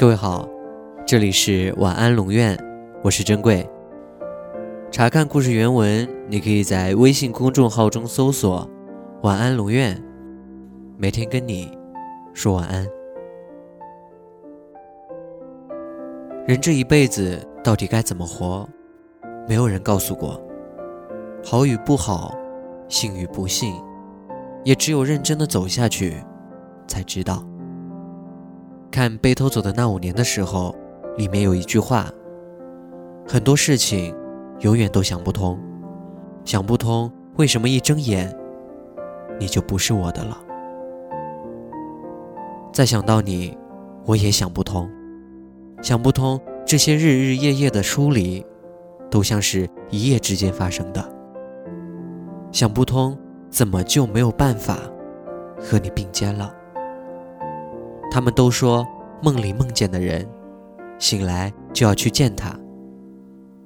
各位好，这里是晚安龙院，我是珍贵。查看故事原文，你可以在微信公众号中搜索“晚安龙院”，每天跟你说晚安。人这一辈子到底该怎么活？没有人告诉过。好与不好，幸与不幸，也只有认真的走下去，才知道。看《被偷走的那五年》的时候，里面有一句话：很多事情永远都想不通，想不通为什么一睁眼你就不是我的了。再想到你，我也想不通，想不通这些日日夜夜的疏离，都像是一夜之间发生的。想不通怎么就没有办法和你并肩了。他们都说梦里梦见的人，醒来就要去见他。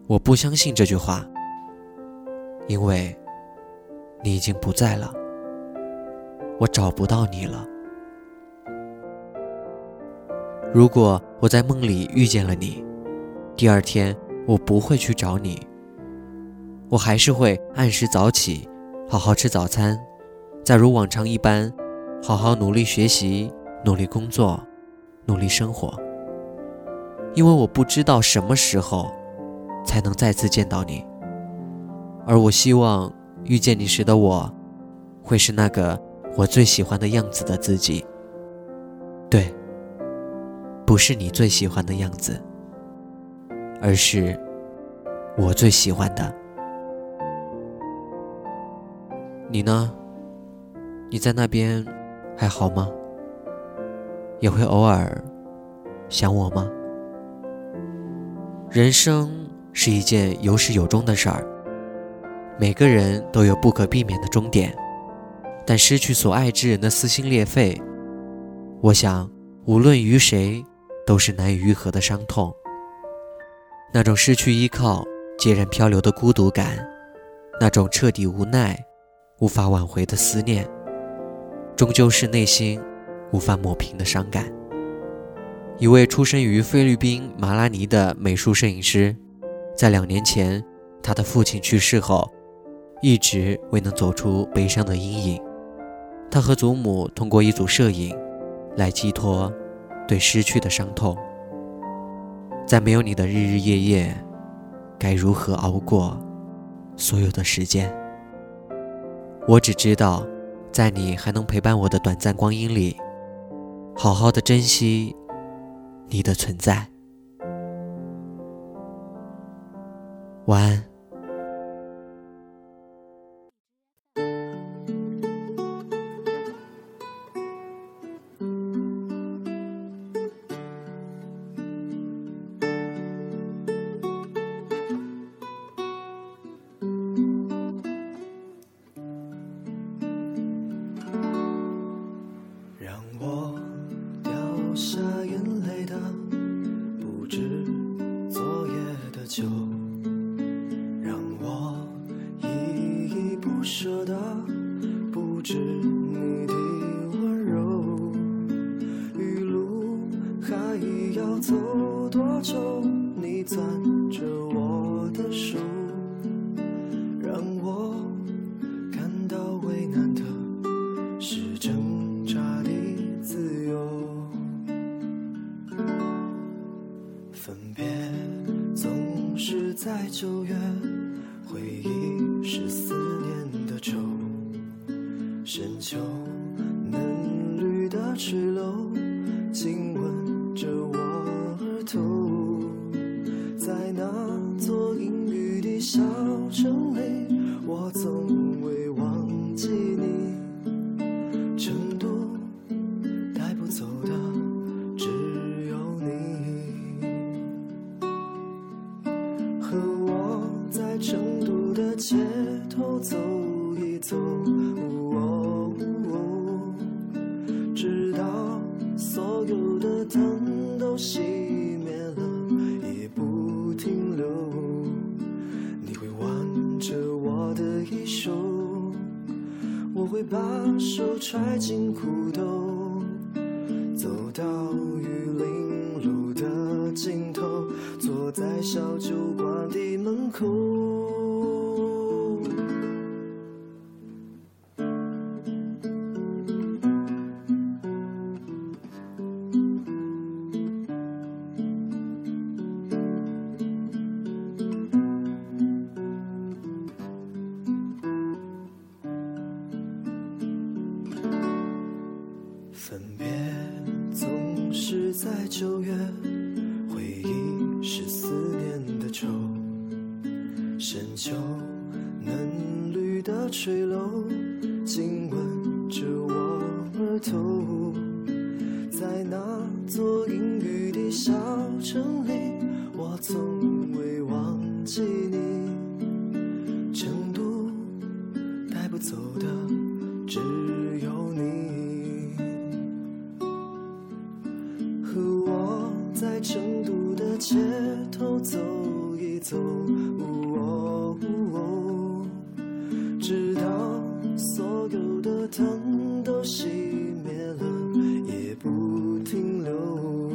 我不相信这句话，因为你已经不在了，我找不到你了。如果我在梦里遇见了你，第二天我不会去找你，我还是会按时早起，好好吃早餐，再如往常一般，好好努力学习。努力工作，努力生活，因为我不知道什么时候才能再次见到你，而我希望遇见你时的我，会是那个我最喜欢的样子的自己。对，不是你最喜欢的样子，而是我最喜欢的。你呢？你在那边还好吗？也会偶尔想我吗？人生是一件有始有终的事儿，每个人都有不可避免的终点，但失去所爱之人的撕心裂肺，我想无论于谁都是难以愈合的伤痛。那种失去依靠、孑然漂流的孤独感，那种彻底无奈、无法挽回的思念，终究是内心。无法抹平的伤感。一位出生于菲律宾马拉尼的美术摄影师，在两年前他的父亲去世后，一直未能走出悲伤的阴影。他和祖母通过一组摄影，来寄托对失去的伤痛。在没有你的日日夜夜，该如何熬过所有的时间？我只知道，在你还能陪伴我的短暂光阴里。好好的珍惜你的存在，晚安。走一走，直到所有的灯都熄灭了也不停留。你会挽着我的衣袖，我会把手揣进裤兜，走到玉林路。的尽头，坐在小酒馆的门口。在九月，回忆是思念的愁。深秋嫩绿的垂柳，紧吻着我额头。在那座阴雨的小城里，我从未忘记你。成都带不走的走一走，哦哦直到所有的灯都熄灭了，也不停留。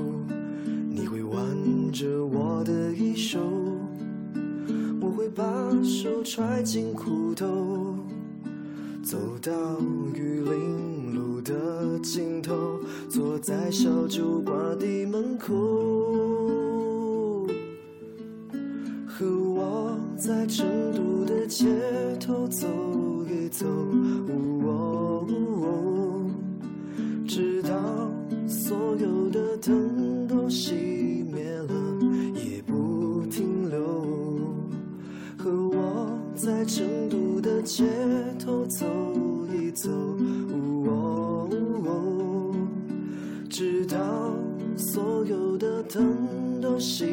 你会挽着我的衣袖，我会把手揣进裤兜。走到玉林路的尽头，坐在小酒馆的门口，在成都的街头走一走，哦哦直到所有的灯都熄灭了，也不停留。和我在成都的街头走一走，哦哦直到所有的灯都熄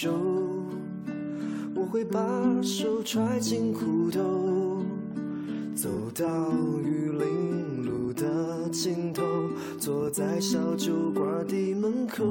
的衣袖，我会把手揣进裤兜。走到玉林路的尽头，坐在小酒馆的门口。